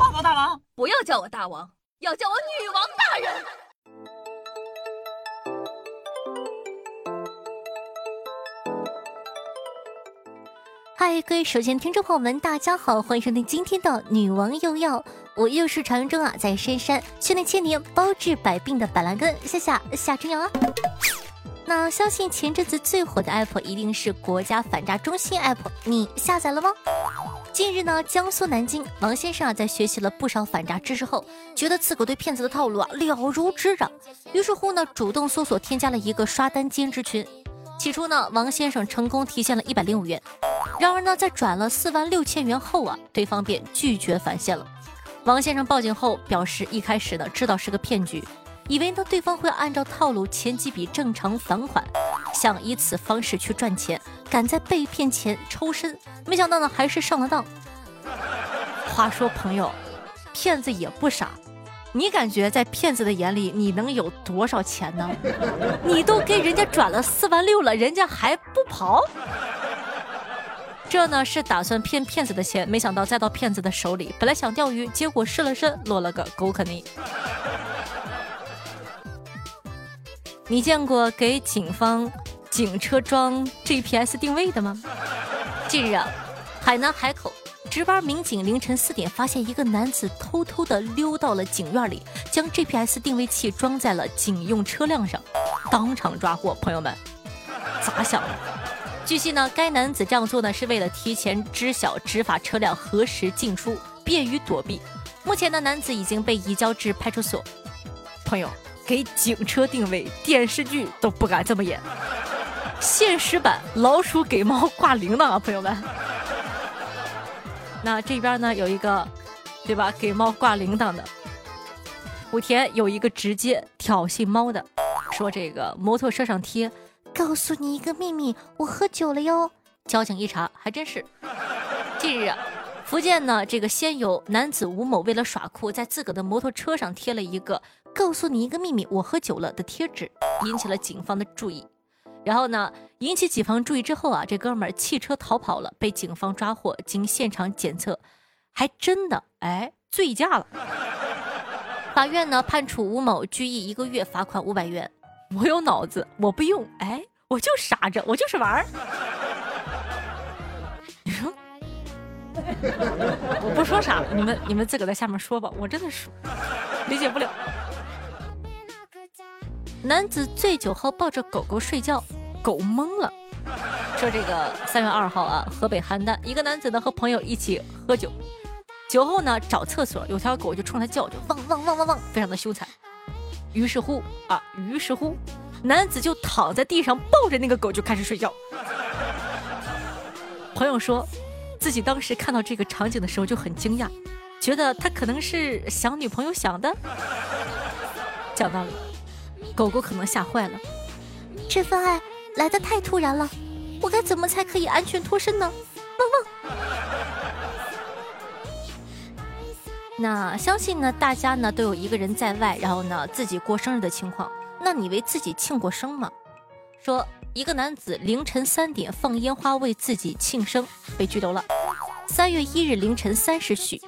报告大王，不要叫我大王，要叫我女王大人。嗨，各位首先听众朋友们，大家好，欢迎收听今天的女王又要，我又是传说中啊，在深山训练千年、包治百病的板蓝根，夏夏夏春阳啊。那相信前阵子最火的 app 一定是国家反诈中心 app，你下载了吗？近日呢，江苏南京王先生啊，在学习了不少反诈知识后，觉得自个对骗子的套路啊了如指掌，于是乎呢，主动搜索添加了一个刷单兼职群。起初呢，王先生成功提现了一百零五元，然而呢，在转了四万六千元后啊，对方便拒绝返现了。王先生报警后表示，一开始呢，知道是个骗局。以为呢对方会按照套路前几笔正常返款，想以此方式去赚钱，赶在被骗前抽身，没想到呢还是上了当。话说朋友，骗子也不傻，你感觉在骗子的眼里你能有多少钱呢？你都给人家转了四万六了，人家还不跑？这呢是打算骗骗子的钱，没想到再到骗子的手里，本来想钓鱼，结果失了身，落了个狗啃泥。你见过给警方警车装 GPS 定位的吗？近日啊，海南海口值班民警凌晨四点发现一个男子偷偷的溜到了警院里，将 GPS 定位器装在了警用车辆上，当场抓获。朋友们，咋想的？据悉呢，该男子这样做呢是为了提前知晓执法车辆何时进出，便于躲避。目前呢，男子已经被移交至派出所。朋友。给警车定位，电视剧都不敢这么演。现实版老鼠给猫挂铃铛啊，朋友们。那这边呢有一个，对吧？给猫挂铃铛的。莆田有一个直接挑衅猫的，说这个摩托车上贴，告诉你一个秘密，我喝酒了哟。交警一查，还真是。近日啊，福建呢这个仙游男子吴某为了耍酷，在自个的摩托车上贴了一个。告诉你一个秘密，我喝酒了的贴纸引起了警方的注意，然后呢，引起警方注意之后啊，这哥们儿弃车逃跑了，被警方抓获。经现场检测，还真的哎醉驾了。法院呢判处吴某拘役一个月，罚款五百元。我有脑子，我不用，哎，我就傻着，我就是玩儿。你说，我不说啥了，你们你们自个在下面说吧，我真的是理解不了。男子醉酒后抱着狗狗睡觉，狗懵了。说这个三月二号啊，河北邯郸一个男子呢和朋友一起喝酒，酒后呢找厕所，有条狗就冲他叫，就汪汪汪汪汪，非常的凶残。于是乎啊，于是乎，男子就躺在地上抱着那个狗就开始睡觉。朋友说自己当时看到这个场景的时候就很惊讶，觉得他可能是想女朋友想的。讲道理。狗狗可能吓坏了，这份爱来的太突然了，我该怎么才可以安全脱身呢？汪汪！那相信呢，大家呢都有一个人在外，然后呢自己过生日的情况。那你为自己庆过生吗？说一个男子凌晨三点放烟花为自己庆生，被拘留了。三月一日凌晨三时许。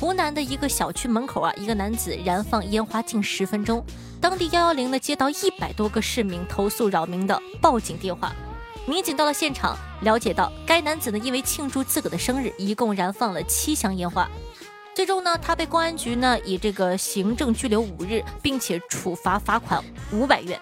湖南的一个小区门口啊，一个男子燃放烟花近十分钟，当地幺幺零呢接到一百多个市民投诉扰民的报警电话，民警到了现场，了解到该男子呢因为庆祝自个的生日，一共燃放了七箱烟花，最终呢他被公安局呢以这个行政拘留五日，并且处罚罚款五百元。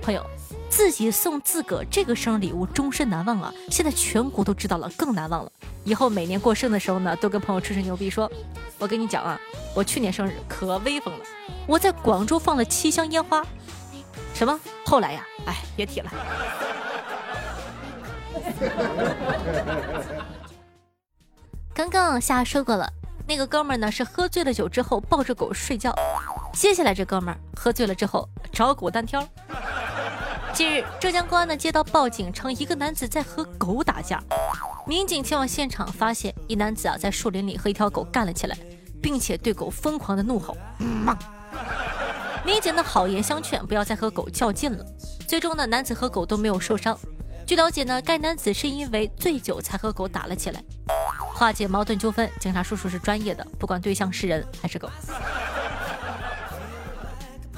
朋友，自己送自个这个生日礼物终身难忘啊！现在全国都知道了，更难忘了。以后每年过生的时候呢，都跟朋友吹吹牛逼，说：“我跟你讲啊，我去年生日可威风了，我在广州放了七箱烟花。”什么？后来呀，哎，别提了。刚刚夏说过了，那个哥们儿呢是喝醉了酒之后抱着狗睡觉，接下来这哥们儿喝醉了之后找狗单挑。近日，浙江公安呢接到报警称一个男子在和狗打架。民警前往现场，发现一男子啊在树林里和一条狗干了起来，并且对狗疯狂的怒吼。民警呢好言相劝，不要再和狗较劲了。最终呢，男子和狗都没有受伤。据了解呢，该男子是因为醉酒才和狗打了起来。化解矛盾纠纷，警察叔叔是专业的，不管对象是人还是狗。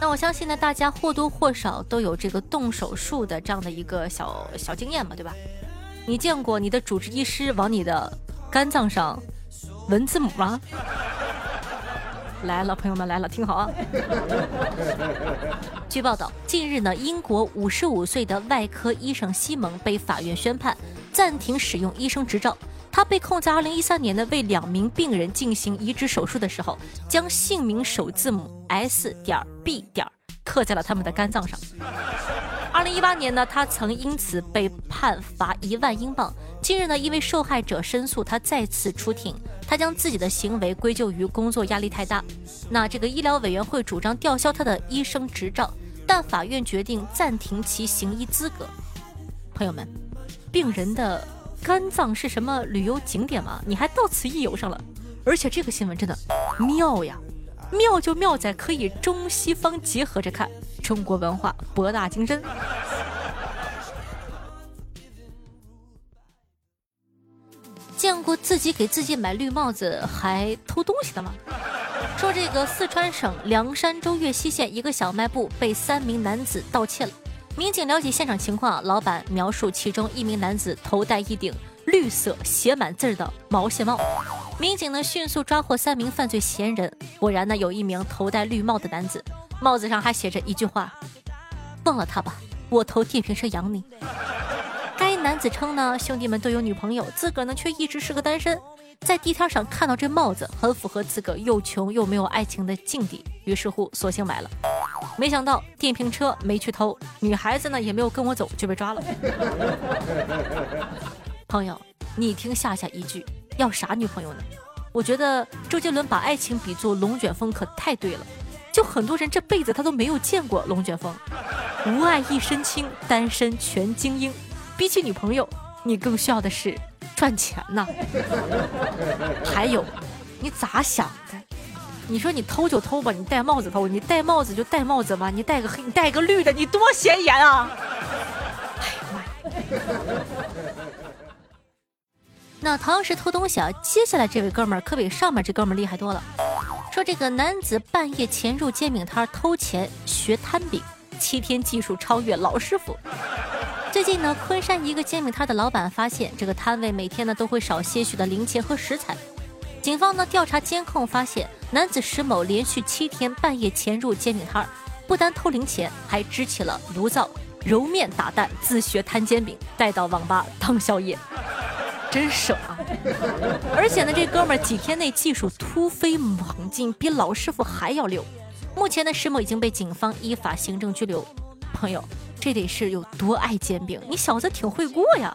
那我相信呢，大家或多或少都有这个动手术的这样的一个小小经验嘛，对吧？你见过你的主治医师往你的肝脏上纹字母吗？来了，朋友们来了，听好啊！据报道，近日呢，英国五十五岁的外科医生西蒙被法院宣判暂停使用医生执照。他被控在二零一三年呢，为两名病人进行移植手术的时候，将姓名首字母 S 点 B 点刻在了他们的肝脏上。二零一八年呢，他曾因此被判罚一万英镑。近日呢，因为受害者申诉，他再次出庭。他将自己的行为归咎于工作压力太大。那这个医疗委员会主张吊销他的医生执照，但法院决定暂停其行医资格。朋友们，病人的。肝脏是什么旅游景点吗？你还到此一游上了，而且这个新闻真的妙呀，妙就妙在可以中西方结合着看，中国文化博大精深。见过自己给自己买绿帽子还偷东西的吗？说这个四川省凉山州岳西县一个小卖部被三名男子盗窃了。民警了解现场情况，老板描述其中一名男子头戴一顶绿色写满字儿的毛线帽。民警呢迅速抓获三名犯罪嫌疑人，果然呢有一名头戴绿帽的男子，帽子上还写着一句话：“忘了他吧，我投电瓶车养你。”该男子称呢兄弟们都有女朋友，自个儿呢却一直是个单身。在地摊上看到这帽子，很符合自个又穷又没有爱情的境地，于是乎索性买了。没想到电瓶车没去偷，女孩子呢也没有跟我走就被抓了。朋友，你听夏夏一句，要啥女朋友呢？我觉得周杰伦把爱情比作龙卷风可太对了。就很多人这辈子他都没有见过龙卷风，无爱一身轻，单身全精英。比起女朋友，你更需要的是赚钱呐。还有，你咋想的？你说你偷就偷吧，你戴帽子偷，你戴帽子就戴帽子吧，你戴个黑，你戴个绿的，你多显眼啊！哎呀妈呀！那同样是偷东西啊，接下来这位哥们儿可比上面这哥们儿厉害多了。说这个男子半夜潜入煎饼摊偷钱学摊饼，七天技术超越老师傅。最近呢，昆山一个煎饼摊的老板发现，这个摊位每天呢都会少些许的零钱和食材。警方呢调查监控发现，男子石某连续七天半夜潜入煎饼摊儿，不单偷零钱，还支起了炉灶揉面打蛋，自学摊煎饼，带到网吧当宵夜，真省啊！而且呢，这哥们儿几天内技术突飞猛进，比老师傅还要溜。目前呢，石某已经被警方依法行政拘留。朋友，这得是有多爱煎饼？你小子挺会过呀！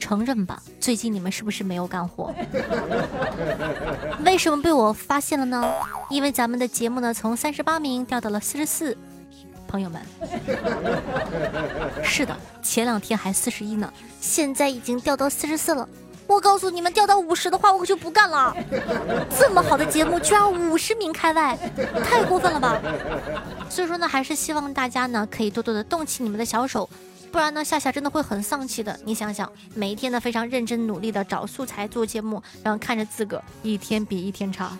承认吧，最近你们是不是没有干活？为什么被我发现了呢？因为咱们的节目呢，从三十八名掉到了四十四。朋友们，是的，前两天还四十一呢，现在已经掉到四十四了。我告诉你们，掉到五十的话，我可就不干了。这么好的节目，居然五十名开外，太过分了吧？所以说呢，还是希望大家呢，可以多多的动起你们的小手。不然呢，夏夏真的会很丧气的。你想想，每一天呢非常认真努力的找素材做节目，然后看着自个一天比一天差，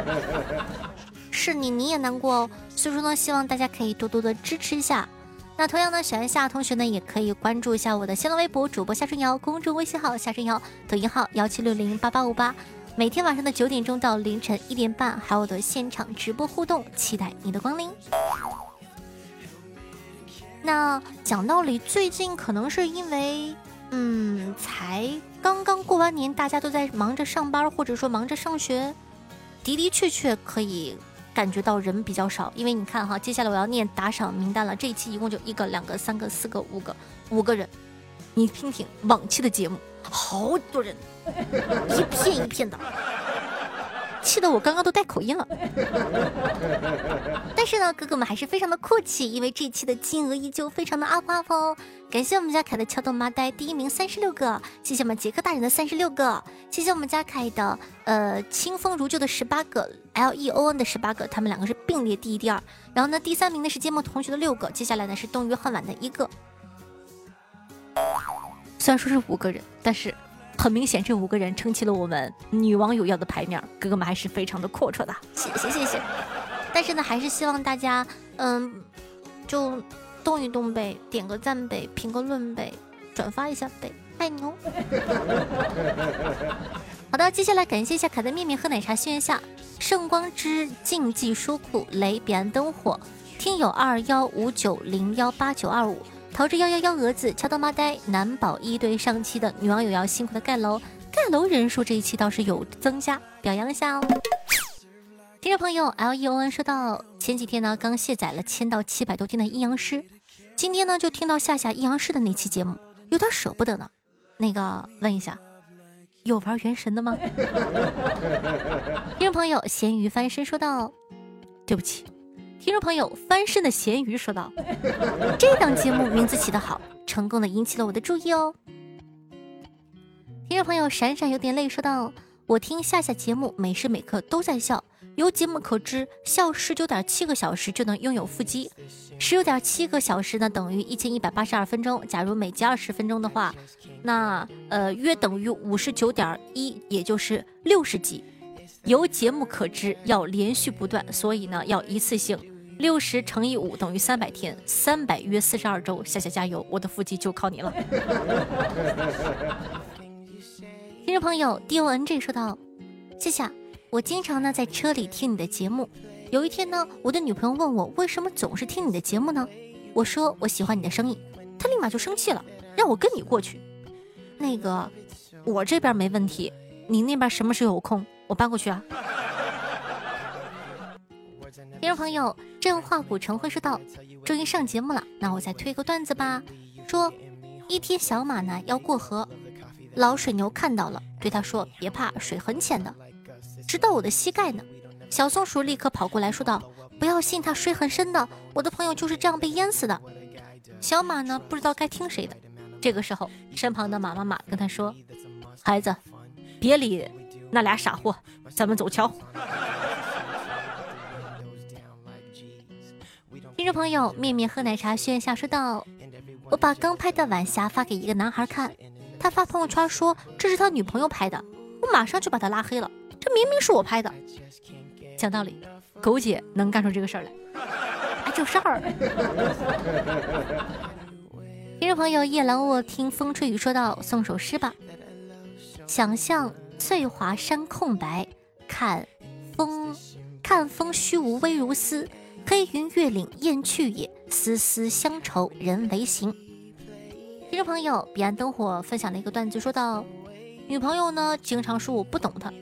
是你你也难过哦。所以说呢，希望大家可以多多的支持一下。那同样呢，喜欢夏同学呢，也可以关注一下我的新浪微博主播夏春瑶，公众微信号夏春瑶，抖音号幺七六零八八五八。每天晚上的九点钟到凌晨一点半，还有我的现场直播互动，期待你的光临。那讲道理，最近可能是因为，嗯，才刚刚过完年，大家都在忙着上班，或者说忙着上学，的的确确可以感觉到人比较少，因为你看哈，接下来我要念打赏名单了。这一期一共就一个、两个、三个、四个、五个，五个人。你听听往期的节目，好多人，一片一片的。气得我刚刚都带口音了，但是呢，哥哥们还是非常的阔气，因为这期的金额依旧非常的 up up 哦。感谢我们家凯的敲动麻袋第一名三十六个，谢谢我们杰克大人的三十六个，谢谢我们家凯的呃清风如旧的十八个，L E O N 的十八个，他们两个是并列第一第二。然后呢，第三名呢是芥末同学的六个，接下来呢是冬雨恨晚的一个。虽然说是五个人，但是。很明显，这五个人撑起了我们女网友要的牌面，哥哥们还是非常的阔绰的，谢谢谢谢。但是呢，还是希望大家，嗯，就动一动呗，点个赞呗，评个论呗，转发一下呗，爱你哦。好的，接下来感谢一下凯的面面喝奶茶心愿下，圣光之竞技书库雷彼岸灯火听友二幺五九零幺八九二五。桃之夭夭幺蛾子敲到妈呆男宝一对上期的女网友要辛苦的盖楼，盖楼人数这一期倒是有增加，表扬一下哦。听众朋友 L E O N 说到前几天呢刚卸载了千到七百多天的阴阳师，今天呢就听到夏夏阴阳师的那期节目，有点舍不得呢。那个问一下，有玩原神的吗？听众朋友咸鱼翻身说道，对不起。听众朋友翻身的咸鱼说道：“这档节目名字起得好，成功的引起了我的注意哦。”听众朋友闪闪有点累说道：“我听夏夏节目，每时每刻都在笑。由节目可知，笑十九点七个小时就能拥有腹肌，十九点七个小时呢等于一千一百八十二分钟。假如每集二十分钟的话，那呃约等于五十九点一，也就是六十集。由节目可知，要连续不断，所以呢要一次性。”六十乘以五等于三百天，三百约四十二周。夏夏加油，我的腹肌就靠你了。听众朋友 D O N G 说道：“夏夏，我经常呢在车里听你的节目。有一天呢，我的女朋友问我为什么总是听你的节目呢？我说我喜欢你的声音，她立马就生气了，让我跟你过去。那个，我这边没问题，你那边什么时候有空，我搬过去啊。”朋友，振化古城会说道：“终于上节目了，那我再推个段子吧。说一天小马呢要过河，老水牛看到了，对他说：别怕，水很浅的，直到我的膝盖呢。小松鼠立刻跑过来说道：不要信他，水很深的。我的朋友就是这样被淹死的。小马呢不知道该听谁的。这个时候，身旁的马妈妈跟他说：孩子，别理那俩傻货，咱们走桥。”听众朋友，面面喝奶茶炫下说道：“我把刚拍的晚霞发给一个男孩看，他发朋友圈说这是他女朋友拍的，我马上就把他拉黑了。这明明是我拍的。讲道理，狗姐能干出这个事儿来，还就事儿。听众朋友，夜阑卧听风吹雨说道：“送首诗吧，想象翠华山空白，看风，看风虚无微如丝。”黑云越岭雁去也，丝丝乡愁人为行。听众朋友，彼岸灯火分享了一个段子，说道：女朋友呢，经常说我不懂她。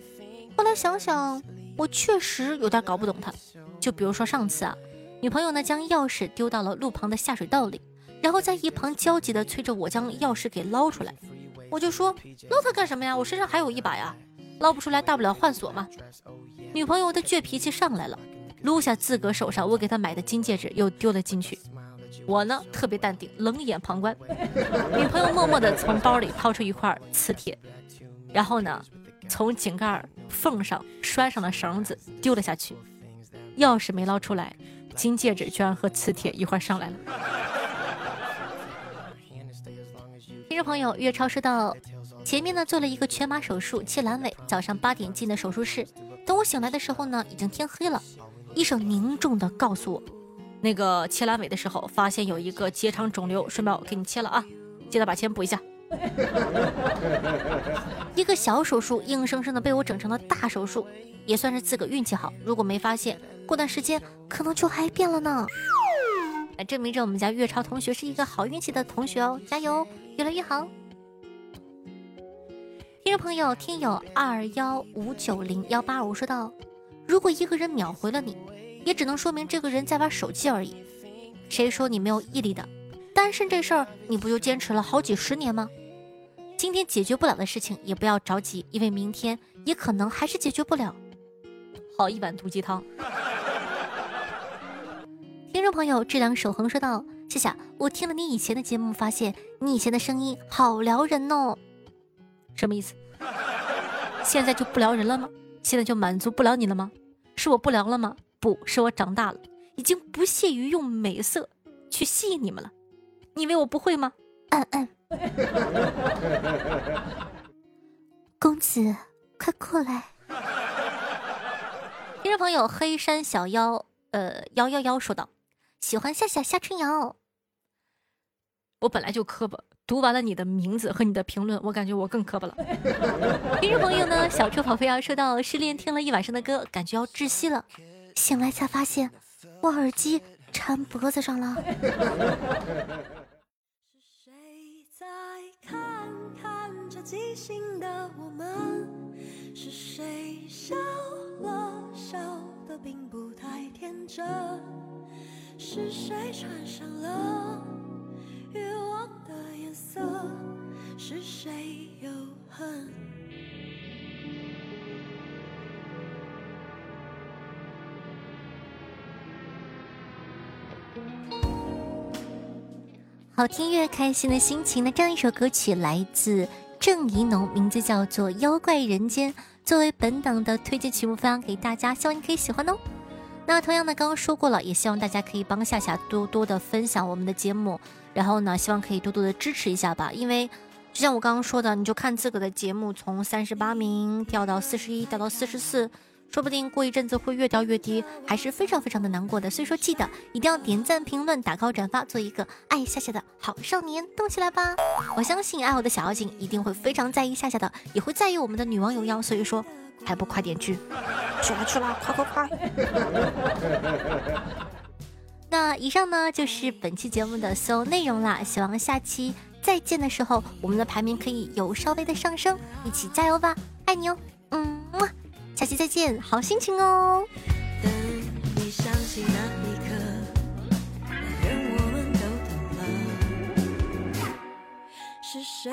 后来想想，我确实有点搞不懂她。就比如说上次啊，女朋友呢将钥匙丢到了路旁的下水道里，然后在一旁焦急地催着我将钥匙给捞出来。我就说捞它干什么呀？我身上还有一把呀，捞不出来大不了换锁嘛。女朋友的倔脾气上来了。撸下自个手上我给他买的金戒指，又丢了进去。我呢特别淡定，冷眼旁观。女朋友默默地从包里掏出一块磁铁，然后呢，从井盖缝上拴上了绳子，丢了下去。钥匙没捞出来，金戒指居然和磁铁一块上来了。听众朋友月超说到，前面呢做了一个全麻手术，切阑尾，早上八点进的手术室。等我醒来的时候呢，已经天黑了。医生凝重地告诉我，那个切阑尾的时候发现有一个结肠肿瘤，顺便我给你切了啊，记得把钱补一下。一个小手术硬生生的被我整成了大手术，也算是自个运气好。如果没发现，过段时间可能就还变了呢。那证明着我们家月超同学是一个好运气的同学哦，加油，越来越好。听众朋友，听友二幺五九零幺八五说道。如果一个人秒回了你，也只能说明这个人在玩手机而已。谁说你没有毅力的？单身这事儿，你不就坚持了好几十年吗？今天解决不了的事情，也不要着急，因为明天也可能还是解决不了。好一碗毒鸡汤。听众朋友，质量守恒说道：“夏夏，我听了你以前的节目，发现你以前的声音好撩人哦。什么意思？现在就不撩人了吗？现在就满足不了你了吗？是我不聊了吗？不是我长大了，已经不屑于用美色去吸引你们了。你以为我不会吗？嗯嗯。公子，快过来。听众朋友，黑山小妖，呃，幺幺幺说道。喜欢夏夏夏春瑶，我本来就磕巴，读完了你的名字和你的评论，我感觉我更磕巴了。听众朋友呢，小车跑飞要说到失恋听了一晚上的歌，感觉要窒息了，醒来才发现我耳机缠脖子上了。是谁在看看这即兴的我们？是谁笑了笑的并不太天真？是谁穿上了好听越开心的心情的这样一首歌曲来自郑怡农，名字叫做《妖怪人间》，作为本档的推荐曲目分享给大家，希望你可以喜欢哦。那同样的，刚刚说过了，也希望大家可以帮夏夏多多的分享我们的节目，然后呢，希望可以多多的支持一下吧。因为就像我刚刚说的，你就看自个的节目从三十八名掉到四十一，掉到四十四，说不定过一阵子会越掉越低，还是非常非常的难过的。所以说，记得一定要点赞、评论、打高、转发，做一个爱夏夏的好少年，动起来吧！我相信爱我的小妖精一定会非常在意夏夏的，也会在意我们的女网友妖。所以说。还不快点去，去啦去啦，快快快！那以上呢就是本期节目的所有内容啦。希望下期再见的时候，我们的排名可以有稍微的上升，一起加油吧！爱你哦，嗯么，下期再见好心情哦。等你相信那一刻等我们都懂了。是谁